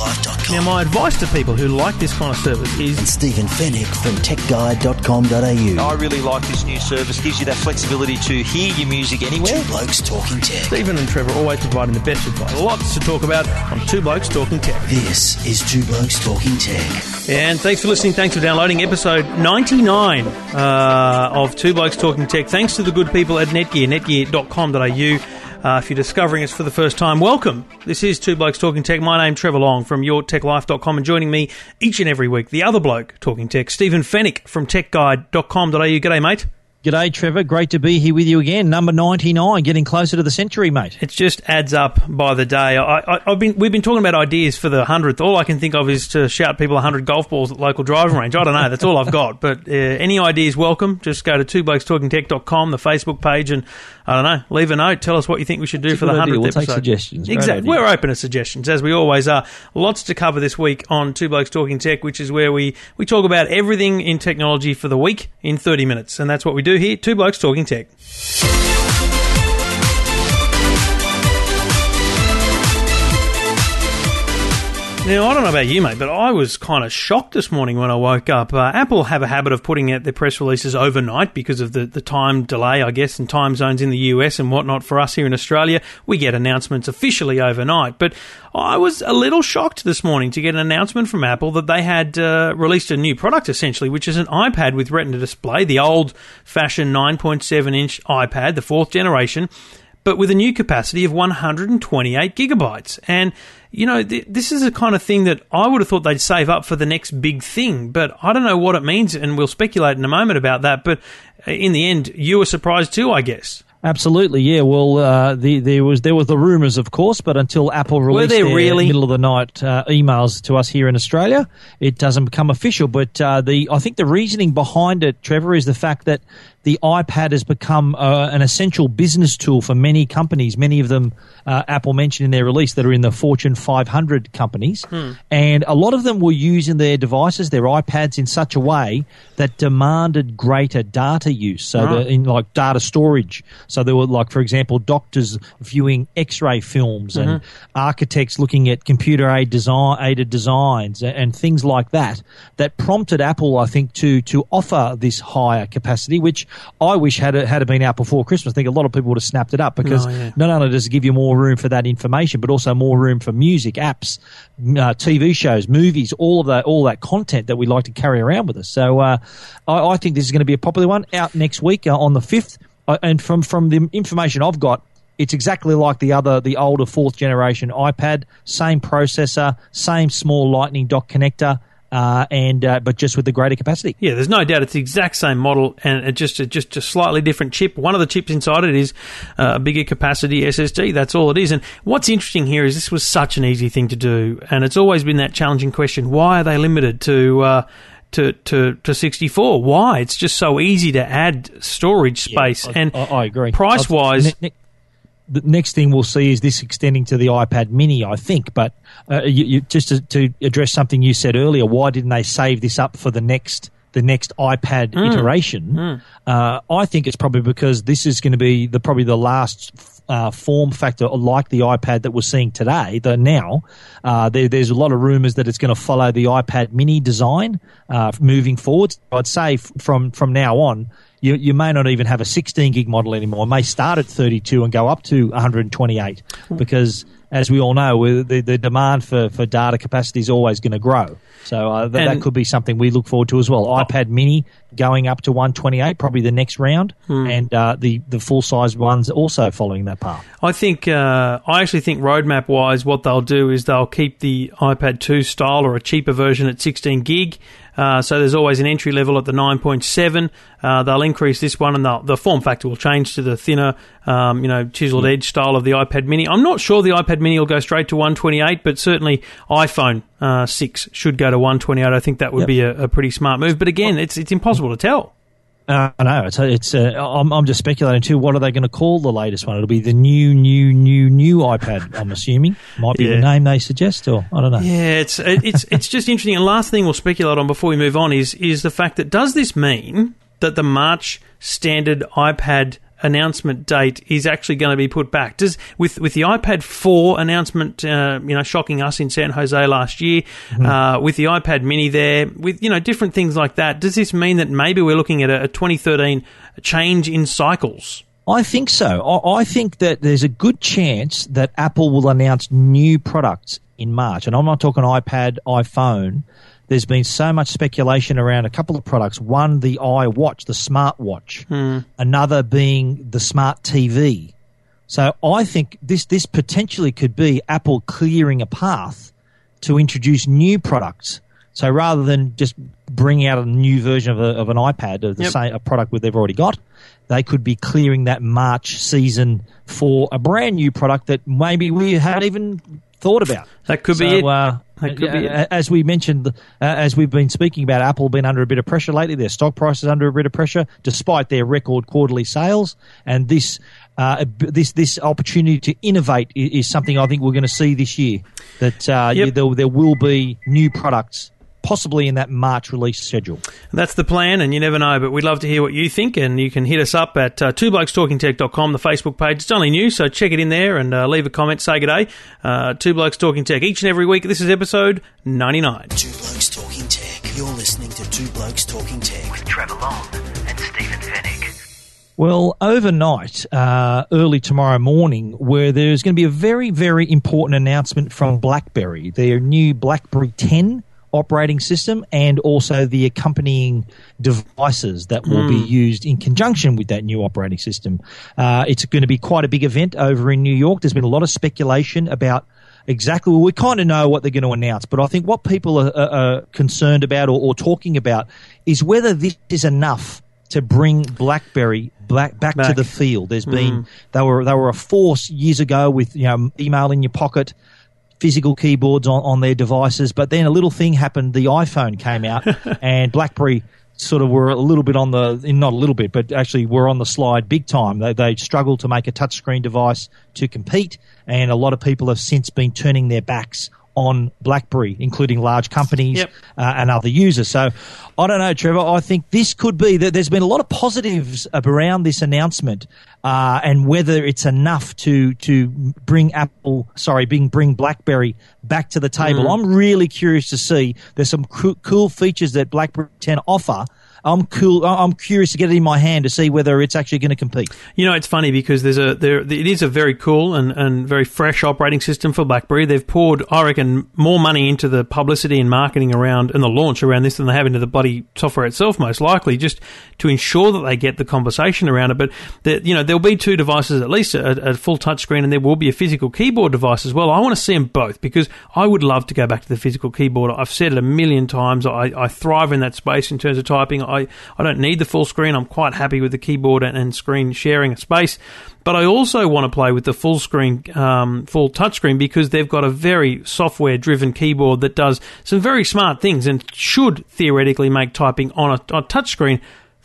YourTechLife.com Now, my advice to people who like this kind of service is. and is Stephen Fenech from TechGuide.com.au. I really like this new service. Gives you that flexibility to hear your music anywhere. Two Blokes Talking Tech. Stephen and Trevor always providing the best advice. Lots to talk about on Two Blokes Talking Tech. This is Two Blokes Talking Tech. And thanks for listening. Thanks for downloading episode 99 uh, of Two Blokes Talking Tech. Thanks to the good people at Netgear, netgear.com.au. Uh, if you're discovering us for the first time, welcome. This is Two Blokes Talking Tech. My name's Trevor Long from YourTechLife.com and joining me each and every week, the other bloke talking tech, Stephen Fenech from TechGuide.com.au. G'day, mate. G'day, Trevor. Great to be here with you again. Number 99, getting closer to the century, mate. It just adds up by the day. I, I, I've been we've been talking about ideas for the hundredth. All I can think of is to shout people hundred golf balls at local driving range. I don't know. That's all I've got. But uh, any ideas welcome. Just go to twoblokestalkingtech.com, the Facebook page, and I don't know. Leave a note. Tell us what you think we should do for the good idea. hundredth We'll episode. take suggestions. Exactly. We're open to suggestions as we always are. Lots to cover this week on Two Blokes Talking Tech, which is where we we talk about everything in technology for the week in thirty minutes, and that's what we do here. Two Blokes Talking Tech. Now, I don't know about you, mate, but I was kind of shocked this morning when I woke up. Uh, Apple have a habit of putting out their press releases overnight because of the, the time delay, I guess, and time zones in the US and whatnot. For us here in Australia, we get announcements officially overnight. But I was a little shocked this morning to get an announcement from Apple that they had uh, released a new product, essentially, which is an iPad with Retina display, the old fashioned 9.7 inch iPad, the fourth generation but with a new capacity of 128 gigabytes. And, you know, th- this is the kind of thing that I would have thought they'd save up for the next big thing, but I don't know what it means, and we'll speculate in a moment about that. But uh, in the end, you were surprised too, I guess. Absolutely, yeah. Well, uh, the, there was there was the rumours, of course, but until Apple released their really? middle of the night uh, emails to us here in Australia, it doesn't become official. But uh, the I think the reasoning behind it, Trevor, is the fact that the iPad has become uh, an essential business tool for many companies. Many of them, uh, Apple mentioned in their release, that are in the Fortune 500 companies, and a lot of them were using their devices, their iPads, in such a way that demanded greater data use. So, Right. in like data storage. So there were like, for example, doctors viewing X-ray films and architects looking at computer aid design, aided designs and, and things like that. That prompted Apple, I think, to to offer this higher capacity, which I wish had it, had it been out before Christmas. I think a lot of people would have snapped it up because Oh, yeah. not only does it give you more room for that information, but also more room for music, apps, uh, TV shows, movies, all of that, all that content that we like to carry around with us. So uh, I, I think this is going to be a popular one out next week uh, on the fifth. Uh, and from from the information I've got, it's exactly like the other, the older fourth generation iPad. Same processor, same small Lightning dock connector. Uh, and uh, but just with the greater capacity. Yeah, there's no doubt it's the exact same model and it just just a slightly different chip. One of the chips inside it is uh, a bigger capacity SSD. That's all it is. And what's interesting here is this was such an easy thing to do, and it's always been that challenging question: Why are they limited to? Uh, to, to, to 64. Why? It's just so easy to add storage space. I- and I, I agree. price wise, Ne- ne- the next thing we'll see is this extending to the iPad Mini, I think. But uh, you, you, just to, to address something you said earlier, why didn't they save this up for the next the next iPad Hmm. iteration? Uh, I think it's probably because this is going to be the probably the last. Uh, form factor like the iPad that we're seeing today, the now, uh, there, there's a lot of rumors that it's going to follow the iPad Mini design uh, moving forward. I'd say f- from from now on, you, you may not even have a 16 gig model anymore. It may start at 32 and go up to 128 because, as we all know, the, the demand for, for data capacity is always going to grow. So uh, And- that could be something we look forward to as well. iPad Mini going up to 128, probably the next round, and uh, the the full size ones also following that path. I think uh, I actually think roadmap wise, what they'll do is they'll keep the iPad 2 style or a cheaper version at 16 gig. Uh, so there's always an entry level at the 9.7. Uh, they'll increase this one, and the, the form factor will change to the thinner, um, you know, chiseled edge style of the iPad Mini. I'm not sure the iPad Mini will go straight to 128, but certainly iPhone uh, 6 should go to 128. I think that would Yep. be a, a pretty smart move. But again, it's it's impossible to tell. Uh, I know it's it's. Uh, I'm, I'm just speculating too. What are they going to call the latest one? It'll be the new, new, new, new iPad. I'm assuming might be Yeah. the name they suggest, or I don't know. Yeah, it's it's it's just interesting. And last thing we'll speculate on before we move on is is the fact that does this mean that the March standard iPad announcement date is actually going to be put back? Does with with the iPad 4 announcement, uh, you know, shocking us in San Jose last year, uh, with the iPad Mini there, with you know different things like that. Does this mean that maybe we're looking at a, a 2013 change in cycles? I think so. I, I think that there's a good chance that Apple will announce new products in March, and I'm not talking iPad, iPhone. There's been so much speculation around a couple of products. One, the iWatch, the smartwatch. Hmm. Another being the smart TV. So I think this this potentially could be Apple clearing a path to introduce new products. So rather than just bring out a new version of, a, of an iPad, of the Yep. same a product that they've already got, they could be clearing that March season for a brand new product that maybe we haven't even thought about. That could be it. Uh, That could be it. As we mentioned, uh, as we've been speaking about, Apple been under a bit of pressure lately. Their stock price is under a bit of pressure, despite their record quarterly sales. And this, uh, this, this opportunity to innovate is, is something I think we're going to see this year. That uh, Yep. yeah, there, there will be new products, possibly in that March release schedule. That's the plan, and you never know, but we'd love to hear what you think, and you can hit us up at uh, twoblokestalkingtech.com, the Facebook page. It's only new, so check it in there and uh, leave a comment, say good day. Uh, Two Blokes Talking Tech each and every week. This is episode 99. Two Blokes Talking Tech. You're listening to Two Blokes Talking Tech. with Trevor Long and Stephen Fenech. Well, overnight, uh, early tomorrow morning, where there's going to be a very, very important announcement from BlackBerry, their new BlackBerry 10 operating system, and also the accompanying devices that will be used in conjunction with that new operating system. Uh, it's going to be quite a big event over in New York. There's been a lot of speculation about exactly. Well, we kind of know what they're going to announce, but I think what people are, are, are concerned about or, or talking about is whether this is enough to bring BlackBerry back, back, to the field. There's been they were they were a force years ago with you know email in your pocket, physical keyboards on, on their devices, but then a little thing happened. The iPhone came out, and BlackBerry sort of were a little bit on the not a little bit, but actually were on the slide big time. They they struggled to make a touchscreen device to compete, and a lot of people have since been turning their backs on BlackBerry, including large companies Yep. uh, and other users. So I don't know, Trevor. I think this could be that there's been a lot of positives around this announcement, uh, and whether it's enough to to bring Apple, sorry, bring bring BlackBerry back to the table. Mm. I'm really curious to see. There's some coo- cool features that BlackBerry 10 offer. I'm cool. I'm curious to get it in my hand to see whether it's actually going to compete. You know, it's funny because there's a there it is a very cool and, and very fresh operating system for BlackBerry. They've poured, I reckon, more money into the publicity and marketing around and the launch around this than they have into the bloody software itself, most likely, just to ensure that they get the conversation around it. But the, you know, there'll be two devices at least, a, a full touchscreen, and there will be a physical keyboard device as well. I want to see them both because I would love to go back to the physical keyboard. I've said it a million times. I, I thrive in that space in terms of typing. I, I don't need the full screen. I'm quite happy with the keyboard and, and screen sharing space. But I also want to play with the full screen, um, full touchscreen because they've got a very software driven keyboard that does some very smart things and should theoretically make typing on a, on a touchscreen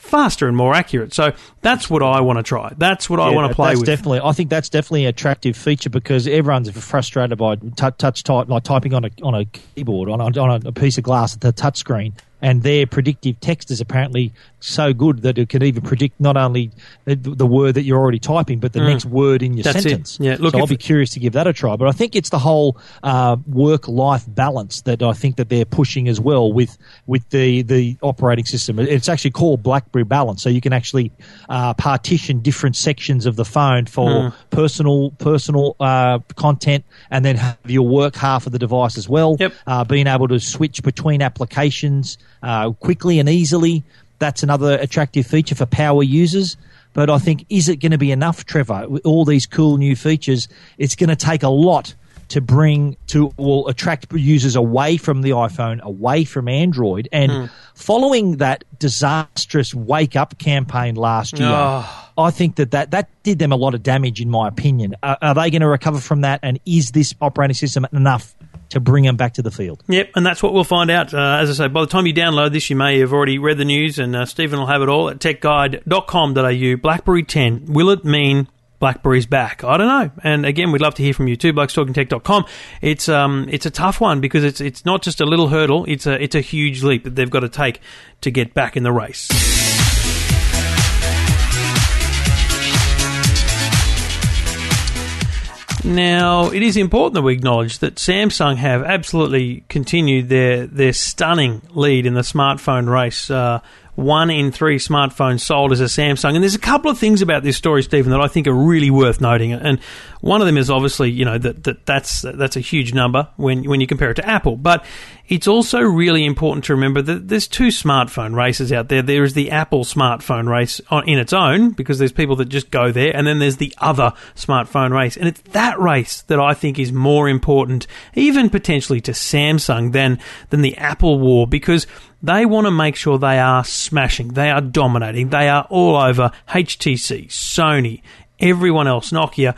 faster and more accurate. So that's what I want to try. That's what I want to play that's with. Definitely, I think that's definitely an attractive feature because everyone's frustrated by t- touch type, like typing on a on a keyboard on a, on a piece of glass at the touch screen. And their predictive text is apparently so good that it can even predict not only the, word that you're already typing, but the next word in your Mm. That's it. sentence. Yeah, look, so I'll be curious to give that a try. But I think it's the whole uh, work-life balance that I think that they're pushing as well with with the the operating system. It's actually called BlackBerry Balance, so you can actually uh, partition different sections of the phone for Hmm. personal personal uh, content, and then have your work half of the device as well. Yep. Uh, being able to switch between applications uh, quickly and easily. That's another attractive feature for power users. But I think, is it going to be enough, Trevor? With all these cool new features, it's going to take a lot to bring to will attract users away from the iPhone, away from Android, and Hmm. following that disastrous wake up campaign last year. Oh. I think that, that that did them a lot of damage, in my opinion. Are, are they going to recover from that? And is this operating system enough to bring them back to the field? Yep, and that's what we'll find out. Uh, as I say, by the time you download this, you may have already read the news, and uh, Stephen will have it all at techguide.com.au. BlackBerry 10, will it mean BlackBerry's back? I don't know. And again, we'd love to hear from you too. BlokesTalkingTech.com. It's um, it's a tough one because it's it's not just a little hurdle; it's a it's a huge leap that they've got to take to get back in the race. Now, it is important that we acknowledge that Samsung have absolutely continued their, their stunning lead in the smartphone race. Uh, one in three smartphones sold is a Samsung. And there's a couple of things about this story, Stephen, that I think are really worth noting. And one of them is obviously, you know, that, that that's, that's a huge number when, when you compare it to Apple. But it's also really important to remember that there's two smartphone races out there. There is the Apple smartphone race in its own, because there's people that just go there, and then there's the other smartphone race. And it's that race that I think is more important, even potentially to Samsung, than, than the Apple war, because they want to make sure they are smashing, they are dominating, they are all over HTC, Sony, everyone else, Nokia,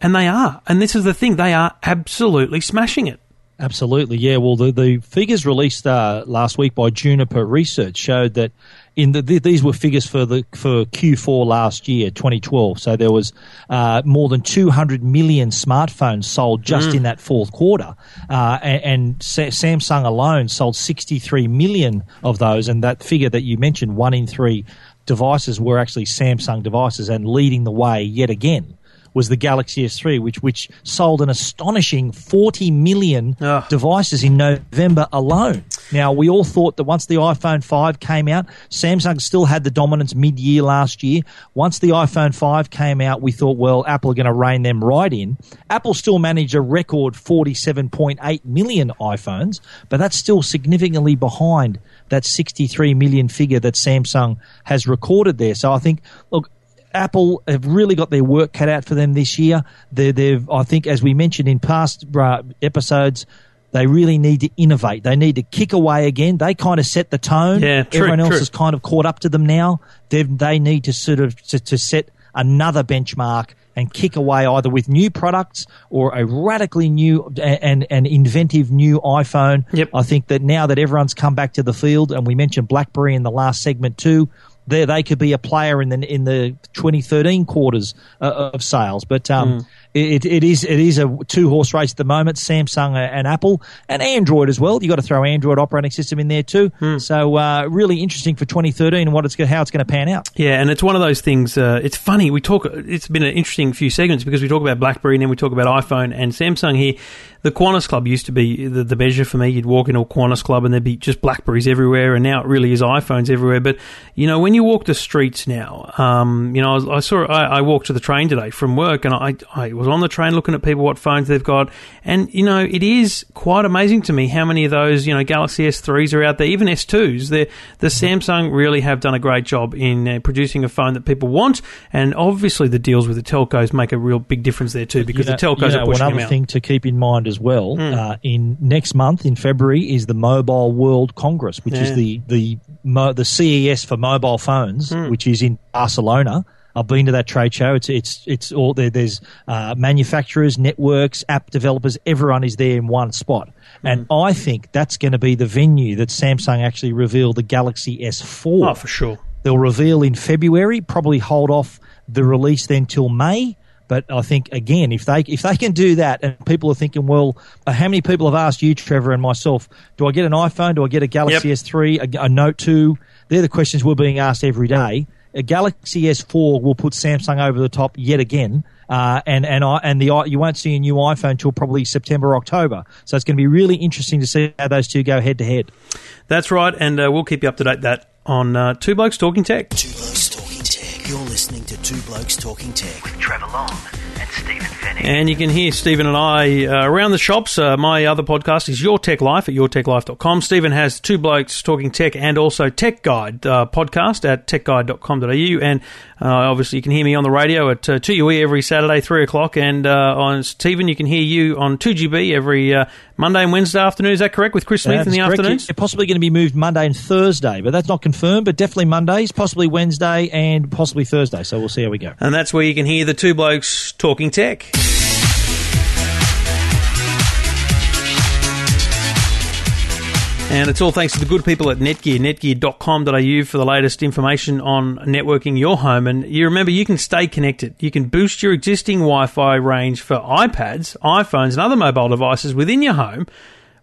and they are. And this is the thing, they are absolutely smashing it. Absolutely, yeah. Well, the, the figures released uh, last week by Juniper Research showed that in the, th- these were figures for the for Q4 last year, 2012. So there was uh, more than 200 million smartphones sold just in that fourth quarter, uh, and, and Sa- Samsung alone sold 63 million of those. And that figure that you mentioned, one in three devices were actually Samsung devices, and leading the way yet again was the Galaxy S3, which which sold an astonishing 40 million Ugh. devices in November alone. Now, we all thought that once the iPhone 5 came out, Samsung still had the dominance mid-year last year. Once the iPhone 5 came out, we thought, well, Apple are going to rein them right in. Apple still managed a record 47.8 million iPhones, but that's still significantly behind that 63 million figure that Samsung has recorded there. So I think, look, Apple have really got their work cut out for them this year. They're, they've, I think, as we mentioned in past uh, episodes, they really need to innovate. They need to kick away again. They kind of set the tone. Yeah, true, Everyone else true. has kind of caught up to them now. They they need to sort of to, to set another benchmark and kick away either with new products or a radically new and, and inventive new iPhone. Yep. I think that now that everyone's come back to the field, and we mentioned BlackBerry in the last segment too, there they could be a player in the in the 2013 quarters uh, of sales. But um, it, it is it is a two horse race at the moment. Samsung and Apple and Android as well. You got to throw Android operating system in there too. So uh, really interesting for 2013 and what it's how it's going to pan out. Yeah, and it's one of those things. Uh, it's funny. We talk. It's been an interesting few segments because we talk about BlackBerry and then we talk about iPhone and Samsung here. The Qantas Club used to be the, the measure for me. You'd walk into a Qantas Club and there'd be just Blackberries everywhere, and now it really is iPhones everywhere. But you know, when you walk the streets now, um, you know, I, I saw. I, I walked to the train today from work, and I, I was on the train looking at people what phones they've got, and you know, it is quite amazing to me how many of those you know Galaxy S3s are out there, even S2s. The the Samsung really have done a great job in uh, producing a phone that people want, and obviously the deals with the telcos make a real big difference there too, because You know- the telcos you know, are pushing one them other out. thing to keep in mind as well. Hmm. Uh, in next month in February is the Mobile World Congress, which Yeah. is the the mo- the CES for mobile phones, Hmm. which is in Barcelona. I've been to that trade show. It's it's it's all there. There's uh, manufacturers, networks, app developers. Everyone is there in one spot, Hmm. and I think that's going to be the venue that Samsung actually reveal the Galaxy S4. Oh, for sure. They'll reveal in February. Probably hold off the release then till May. But I think again, if they if they can do that, and people are thinking, well, uh, how many people have asked you, Trevor, and myself, do I get an iPhone? Do I get a Galaxy Yep. S3, a, a Note 2? They're the questions we're being asked every day. A Galaxy S4 will put Samsung over the top yet again, uh, and and I, and the you won't see a new iPhone until probably September October. So it's going to be really interesting to see how those two go head to head. That's right, and uh, we'll keep you up to date that on uh, Two Blokes Talking Tech. Two Blokes Talking Tech. You're listening to Two Blokes Talking Tech. with Trevor Long and you can hear Stephen and I uh, around the shops. Uh, my other podcast is Your Tech Life at yourtechlife.com. Stephen has two blokes talking tech and also Tech Guide uh, podcast at techguide.com.au. And obviously, you can hear me on the radio at uh, 2UE every Saturday, 3 o'clock. And uh, on Stephen, you can hear you on 2GB every uh, Monday and Wednesday afternoon. Is that correct? With Chris Smith in the correct. afternoons? They're possibly going to be moved Monday and Thursday, but that's not confirmed. But definitely Mondays, possibly Wednesday, and possibly Thursday. So we'll see how we go. And that's where you can hear the two blokes talking tech. And it's all thanks to the good people at Netgear, netgear.com.au for the latest information on networking your home. And you remember, you can stay connected. You can boost your existing Wi Fi range for iPads, iPhones, and other mobile devices within your home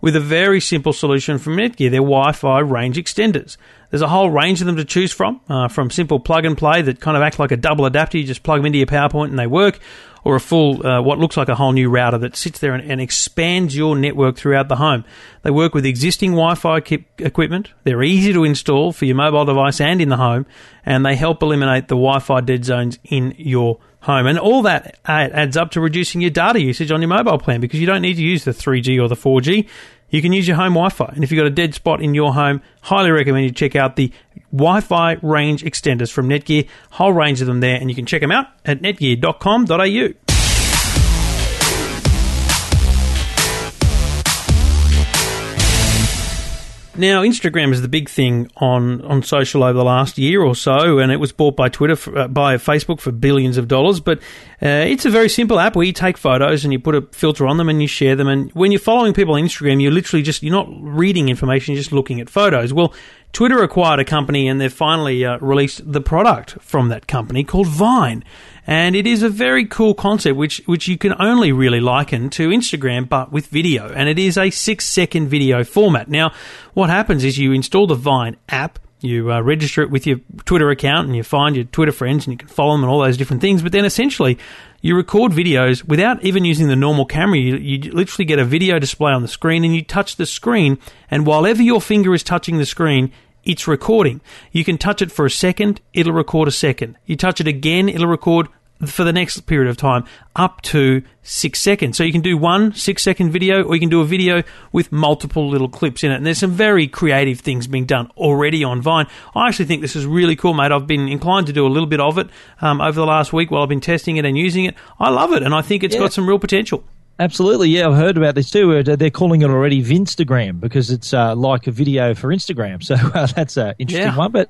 with a very simple solution from Netgear, their Wi-Fi range extenders. There's a whole range of them to choose from, uh, from simple plug and play that kind of act like a double adapter. You just plug them into your PowerPoint and they work, or a full, uh, what looks like a whole new router that sits there and, and expands your network throughout the home. They work with existing Wi-Fi ki- equipment. They're easy to install for your mobile device and in the home, and they help eliminate the Wi-Fi dead zones in your home. And all that adds up to reducing your data usage on your mobile plan because you don't need to use the 3G or the 4G. You can use your home Wi Fi. And if you've got a dead spot in your home, highly recommend you check out the Wi Fi range extenders from Netgear. Whole range of them there, and you can check them out at netgear.com.au. Now, Instagram is the big thing on, on social over the last year or so, and it was bought by Twitter for, uh, by Facebook for billions of dollars. But uh, it's a very simple app where you take photos and you put a filter on them and you share them. And when you're following people on Instagram, you're literally just you're not reading information, you're just looking at photos. Well, Twitter acquired a company and they've finally uh, released the product from that company called Vine. And it is a very cool concept, which, which you can only really liken to Instagram, but with video. And it is a six second video format. Now, what happens is you install the Vine app, you uh, register it with your Twitter account, and you find your Twitter friends, and you can follow them and all those different things. But then essentially, you record videos without even using the normal camera. You, you literally get a video display on the screen, and you touch the screen, and while ever your finger is touching the screen, it's recording. You can touch it for a second, it'll record a second. You touch it again, it'll record for the next period of time up to six seconds. So you can do one six second video or you can do a video with multiple little clips in it. And there's some very creative things being done already on Vine. I actually think this is really cool, mate. I've been inclined to do a little bit of it um, over the last week while I've been testing it and using it. I love it and I think it's Yeah. got some real potential. Absolutely, yeah, I've heard about this too. They're calling it already Vinstagram because it's uh, like a video for Instagram. So uh, that's an interesting Yeah. one. But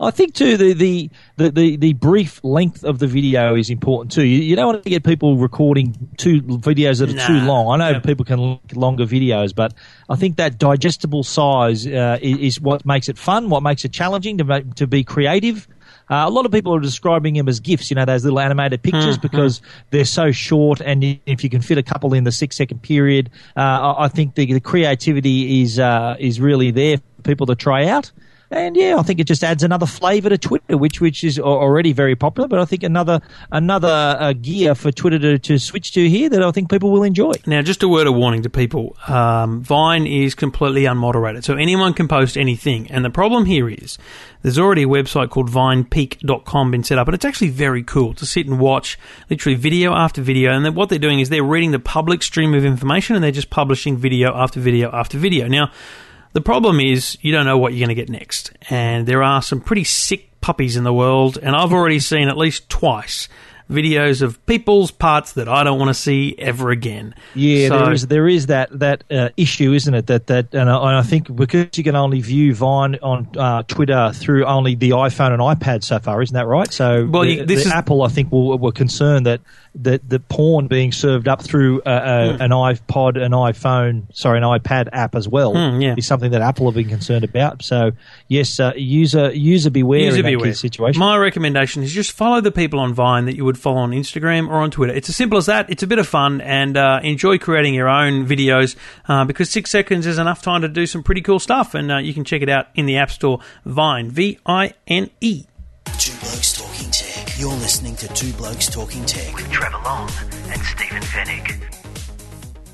I think too the, the the, the the brief length of the video is important too. You, you don't want to get people recording two videos that are Nah. too long. I know Yep. people can like longer videos, but I think that digestible size uh, is, is what makes it fun, what makes it challenging to make, to be creative. Uh, a lot of people are describing them as gifs, you know, those little animated pictures Hmm, because they're so short, and if you can fit a couple in the six second period, uh, I I think the, the creativity is uh, is really there for people to try out. And yeah, I think it just adds another flavour to Twitter, which which is already very popular. But I think another another uh, gear for Twitter to, to switch to here that I think people will enjoy. Now, just a word of warning to people um, Vine is completely unmoderated, so anyone can post anything. And the problem here is there's already a website called vinepeak.com been set up, and it's actually very cool to sit and watch literally video after video. And then what they're doing is they're reading the public stream of information and they're just publishing video after video after video. Now, the problem is you don't know what you're going to get next. And there are some pretty sick puppies in the world, and I've already seen at least twice videos of people's parts that I don't want to see ever again. Yeah, So- there is there is that that uh, issue, isn't it? That that and I, and I think because you can only view Vine on uh, Twitter through only the iPhone and iPad so far, isn't that right? So, Well, the, this the is- Apple, I think, were, were concerned that that the porn being served up through uh, uh, Hmm. an iPod, an iPhone, sorry, an iPad app as well Hmm, yeah. is something that Apple have been concerned about. So, yes, uh, user user beware User in beware. situation. My recommendation is just follow the people on Vine that you would follow on Instagram or on Twitter. It's as simple as that. It's a bit of fun and uh, enjoy creating your own videos uh, because six seconds is enough time to do some pretty cool stuff. And uh, you can check it out in the App Store. Vine, V I N E. Two Blokes Talking Tech. You're listening to Two Blokes Talking Tech. With Trevor Long and Stephen Fenech.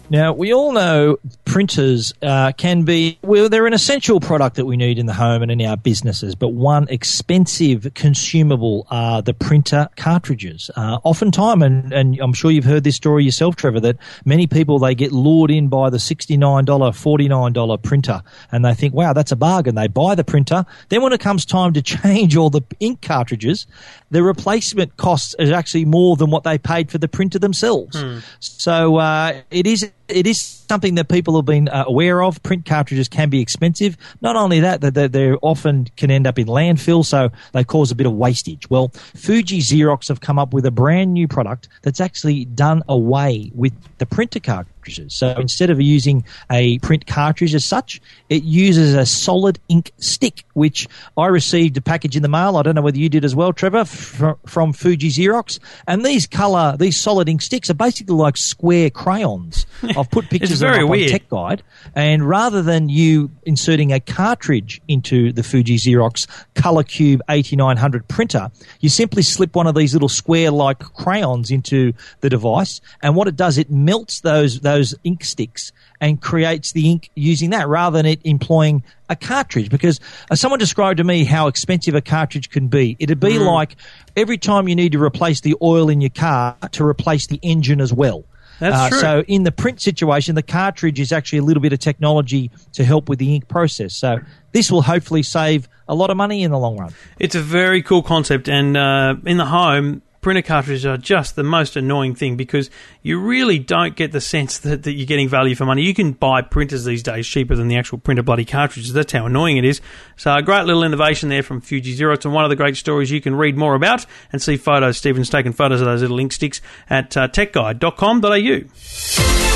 Now, we all know printers uh, can be well they're an essential product that we need in the home and in our businesses but one expensive consumable are the printer cartridges. Uh, oftentimes and, and i'm sure you've heard this story yourself trevor that many people they get lured in by the $69 $49 printer and they think wow that's a bargain. They buy the printer. Then when it comes time to change all the ink cartridges the replacement costs is actually more than what they paid for the printer themselves. So uh, it is it is something that people have been uh, aware of. Print cartridges can be expensive. Not only that, that they they often can end up in landfill, so they cause a bit of wastage. Well, Fuji Xerox have come up with a brand new product that's actually done away with the printer cartridges. So instead of using a print cartridge as such, it uses a solid ink stick, which I received a package in the mail. I don't know whether you did as well, Trevor, fr- from Fuji Xerox. And these color, these solid ink sticks are basically like square crayons. I've put pictures of them on Tech Guide, and rather than you inserting a cartridge into the Fuji Xerox ColorQube 8900 printer, you simply slip one of these little square-like crayons into the device, and what it does, it melts those those ink sticks and creates the ink using that rather than it employing a cartridge because uh, someone described to me how expensive a cartridge can be it'd be like every time you need to replace the oil in your car to replace the engine as well That's uh, true. So in the print situation, the cartridge is actually a little bit of technology to help with the ink process. So this will hopefully save a lot of money in the long run. It's a very cool concept, and uh, in the home, printer cartridges are just the most annoying thing because you really don't get the sense that, that you're getting value for money. You can buy printers these days cheaper than the actual printer bloody cartridges. That's how annoying it is. So a great little innovation there from Fuji Xerox, and one of the great stories you can read more about and see photos. Stephen's taken photos of those little ink sticks at uh, techguide.com.au.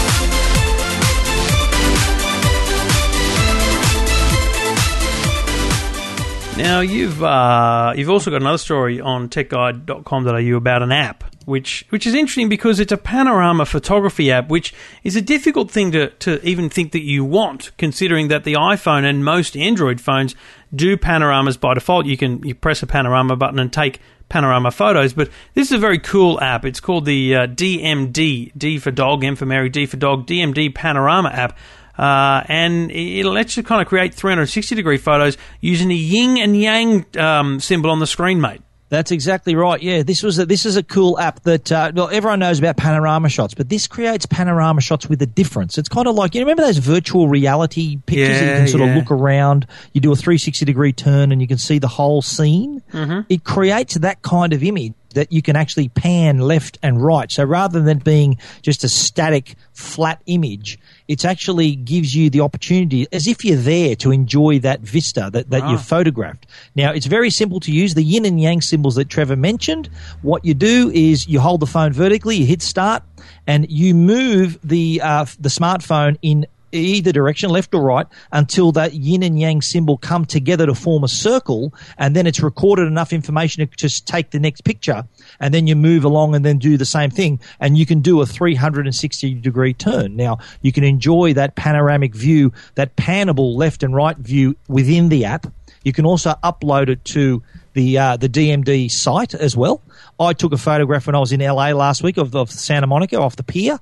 Now you've uh, you've also got another story on techguide.com.au about an app which which is interesting because it's a panorama photography app, which is a difficult thing to, to even think that you want, considering that the iPhone and most Android phones do panoramas by default. You can you press a panorama button and take panorama photos, but this is a very cool app. It's called the uh, DMD, D for dog, M for Mary, D for dog, DMD panorama app. Uh, and it lets you kind of create 360 degree photos using the yin and yang um, symbol on the screen, mate. That's exactly right. Yeah, this was a, this is a cool app that uh, well everyone knows about panorama shots, but this creates panorama shots with a difference. It's kind of like you remember those virtual reality pictures that you can sort yeah. of look around. You do a 360 degree turn and you can see the whole scene. Mm-hmm. It creates that kind of image that you can actually pan left and right. So rather than being just a static flat image, it actually gives you the opportunity as if you're there to enjoy that vista that, that you've photographed. Now, it's very simple to use. The yin and yang symbols that Trevor mentioned, what you do is you hold the phone vertically, you hit start, and you move the, uh, the smartphone in either direction, left or right, until that yin and yang symbol come together to form a circle, and then it's recorded enough information to just take the next picture, and then you move along and then do the same thing, and you can do a 360 degree turn. Now, you can enjoy that panoramic view, that panable left and right view within the app. You can also upload it to the uh, the DMD site as well. I took a photograph when I was in LA last week of, of Santa Monica off the pier.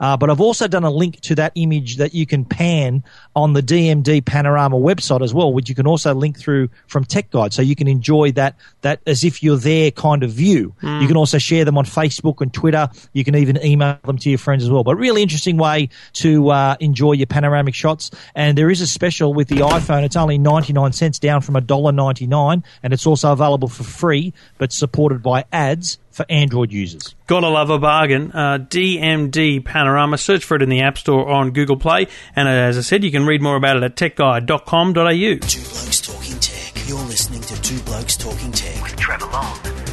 Uh, but I've also done a link to that image that you can pan on the DMD Panorama website as well, which you can also link through from Tech Guide, so you can enjoy that that as if you're there kind of view. You can also share them on Facebook and Twitter. You can even email them to your friends as well. But really interesting way to uh, enjoy your panoramic shots. And there is a special with the iPhone. It's only ninety nine cents down from a dollar ninety nine, and it's also available for free, but supported by ads for Android users. Gotta love a bargain. Uh, DMD Panorama. Search for it in the App Store or on Google Play. And uh, as I said, you can read more about it at techguide.com.au. Two Blokes Talking Tech. You're listening to Two Blokes Talking Tech. with Trevor Long and Stephen Fenech.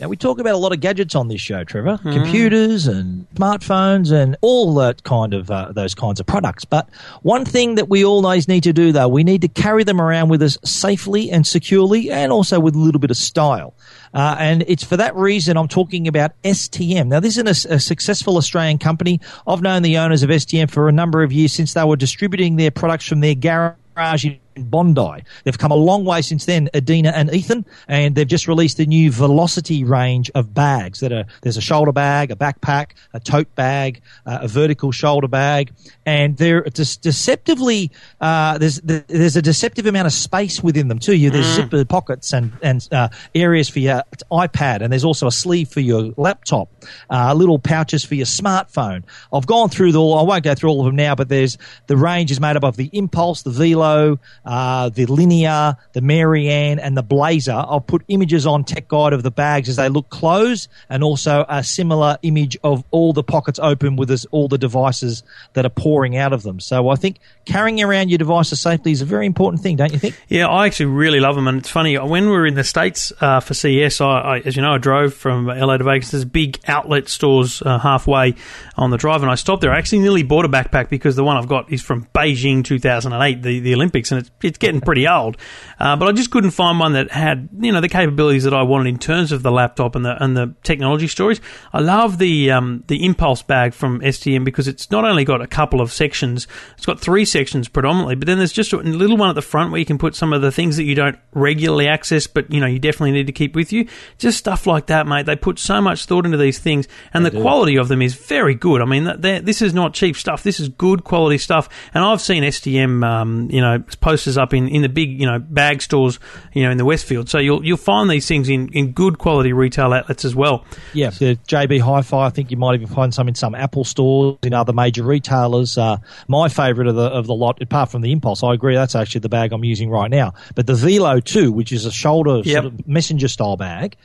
Now we talk about a lot of gadgets on this show, Trevor. Computers and smartphones and all that kind of uh, those kinds of products. But one thing that we always need to do, though, we need to carry them around with us safely and securely, and also with a little bit of style. Uh, and it's for that reason I'm talking about STM. Now, this is a, a successful Australian company. I've known the owners of STM for a number of years since they were distributing their products from their garage in Bondi. They've come a long way since then, Adina and Ethan, and they've just released a new Velocity range of bags that are there's a shoulder bag, a backpack, a tote bag, uh, a vertical shoulder bag, and they're de- deceptively uh, there's there's a deceptive amount of space within them too. You there's zipper pockets and and uh, areas for your iPad, and there's also a sleeve for your laptop, uh, little pouches for your smartphone. I've gone through the I won't go through all of them now, but there's the range is made up of the Impulse, the Velo, uh, the Linear, the Marianne, and the Blazer. I'll put images on Tech Guide of the bags as they look closed, and also a similar image of all the pockets open with all the devices that are pouring out of them. So I think carrying around your devices safely is a very important thing, don't you think? Yeah, I actually really love them, and it's funny when we were in the states uh, for CES. I, I, as you know, I drove from LA to Vegas. There's big outlet stores uh, halfway on the drive, and I stopped there. I actually nearly bought a backpack because the one I've got is from Beijing 2008, the, the Olympics, and it's it's getting pretty old. Uh, but I just couldn't find one that had you know the capabilities that I wanted in terms of the laptop and the and the technology stories. I love the um, the Impulse bag from STM because it's not only got a couple of sections, it's got three sections predominantly, but then there's just a little one at the front where you can put some of the things that you don't regularly access, but you know you definitely need to keep with you. Just stuff like that, mate. They put so much thought into these things, and the quality of them is very good. I mean, this is not cheap stuff. This is good quality stuff, and I've seen STM, um, you know, up in, in the big, you know, bag stores, you know, in the Westfield. So you'll you'll find these things in, in good quality retail outlets as well. Yeah, the JB Hi-Fi. I think you might even find some in some Apple stores, in other major retailers. Uh, my favourite of the of the lot, apart from the Impulse, I agree that's actually the bag I'm using right now. But the Velo two, which is a shoulder Yep. sort of messenger style bag,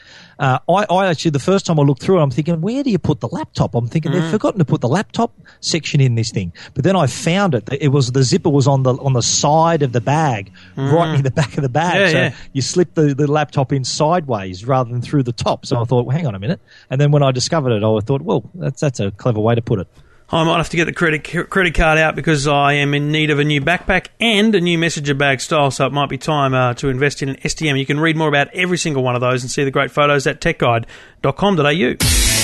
uh, I, I actually the first time I looked through it, I'm thinking, where do you put the laptop? I'm thinking Mm. they've forgotten to put the laptop section in this thing. But then I found it. It was the zipper was on the on the side of the bag, right near the back of the bag. Mm. Yeah, so yeah. you slip the, the laptop in sideways rather than through the top. So I thought, well, hang on a minute. And then when I discovered it, I thought, well, that's that's a clever way to put it. I might have to get the credit credit card out because I am in need of a new backpack and a new messenger bag style. So it might be time uh, to invest in an STM. You can read more about every single one of those and see the great photos at techguide.com.au.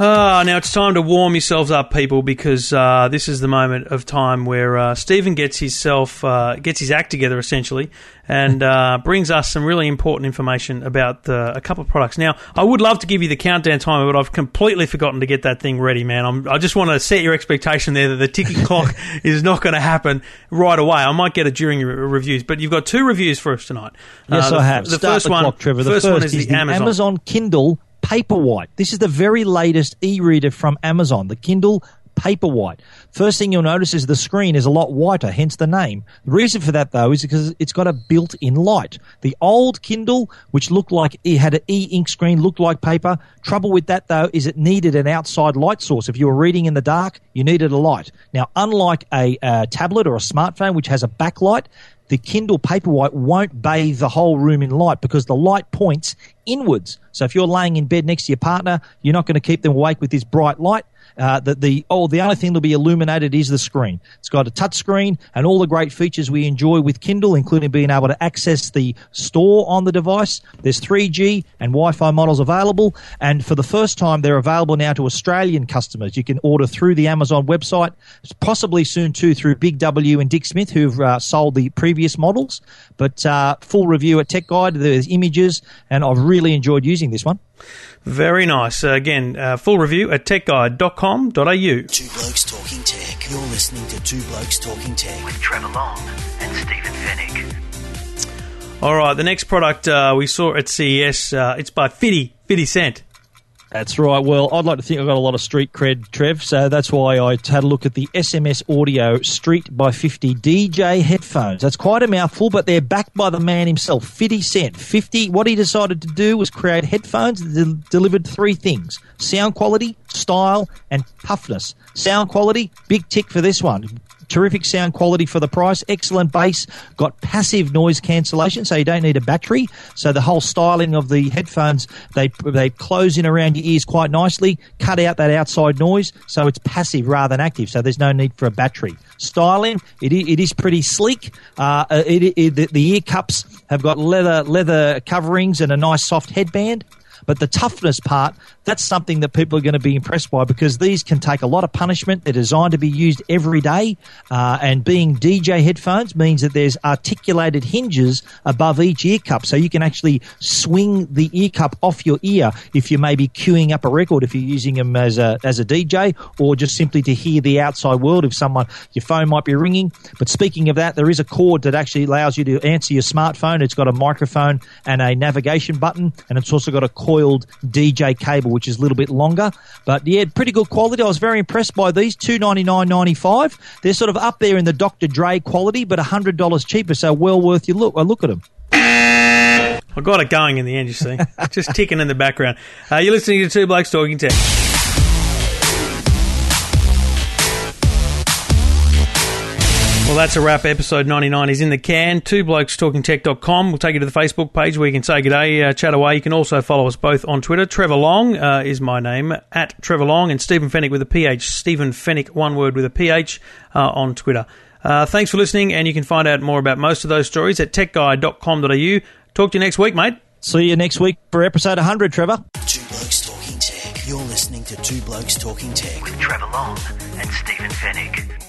Ah, now it's time to warm yourselves up, people, because uh, this is the moment of time where uh, Stephen gets himself uh, gets his act together, essentially, and uh, brings us some really important information about the, a couple of products. Now, I would love to give you the countdown timer, but I've completely forgotten to get that thing ready, man. I'm, I just want to set your expectation there that the ticking clock is not going to happen right away. I might get it during your reviews, but you've got two reviews for us tonight. Yes, Uh, the, I have. The Start first the one, clock, Trevor. The first, first one is, the, Amazon. Kindle Paperwhite. This is the very latest e-reader from Amazon, the Kindle Paperwhite. First thing you'll notice is the screen is a lot whiter, hence the name. The reason for that, though, is because it's got a built-in light. The old Kindle, which looked like it had an e-ink screen, looked like paper. Trouble with that, though, is it needed an outside light source. If you were reading in the dark, you needed a light. Now, unlike a, tablet or a smartphone, which has a backlight, the Kindle Paperwhite won't bathe the whole room in light because the light points inwards. So if you're laying in bed next to your partner, you're not going to keep them awake with this bright light. Uh, the, the oh the only thing that'll be illuminated is the screen. It's got a touch screen and all the great features we enjoy with Kindle, including being able to access the store on the device. There's 3G and Wi-Fi models available, and for the first time, they're available now to Australian customers. You can order through the Amazon website, possibly soon too through Big W and Dick Smith, who've uh, sold the previous models. But uh, full review at Tech Guide. There's images, and I've really enjoyed using this one. Very nice. Uh, again, uh, full review at techguide.com.au. Two Blokes Talking Tech. You're listening to Two Blokes Talking Tech. with Trevor Long and Stephen Fenech. All right, the next product uh, we saw at CES, uh, it's by 50, 50 Cent. That's right. Well, I'd like to think I've got a lot of street cred, Trev, so that's why I had a look at the SMS Audio Street by 50 DJ headphones. That's quite a mouthful, but they're backed by the man himself, 50 Cent. 50, what he decided to do was create headphones that del- delivered three things sound quality, style, and toughness. Sound quality, big tick for this one. Terrific sound quality for the price, excellent bass, got passive noise cancellation, so you don't need a battery. So the whole styling of the headphones, they they close in around your ears quite nicely, cut out that outside noise, so it's passive rather than active. So there's no need for a battery. Styling, it, it is pretty sleek. Uh, it, it, the, the ear cups have got leather leather coverings and a nice soft headband. But the toughness part, that's something that people are going to be impressed by because these can take a lot of punishment. They're designed to be used every day, uh, and being DJ headphones means that there's articulated hinges above each ear cup, so you can actually swing the ear cup off your ear if you may be queuing up a record if you're using them as a as a DJ or just simply to hear the outside world if someone your phone might be ringing. But speaking of that, there is a cord that actually allows you to answer your smartphone. It's got a microphone and a navigation button, and it's also got a coiled DJ cable, which is a little bit longer. But yeah, pretty good quality. I was very impressed by these two ninety nine ninety five. They're sort of up there in the Dr. Dre quality, but hundred dollars cheaper, so well worth your look. A look at them. I got it going in the end, you see. Just ticking in the background. Uh, you're listening to Two Blokes Talking Tech. Well, that's a wrap. Episode 99 is in the can. Two blokes talking tech.com. We'll take you to the Facebook page where you can say good day, uh, chat away. You can also follow us both on Twitter. Trevor Long uh, is my name, at Trevor Long, and Stephen Fenech with a PH. Stephen Fenech, one word with a PH, uh, on Twitter. Uh, thanks for listening, and you can find out more about most of those stories at techguide.com.au. Talk to you next week, mate. See you next week for episode 100, Trevor. Two Blokes Talking Tech. You're listening to Two Blokes Talking Tech. With Trevor Long and Stephen Fenech.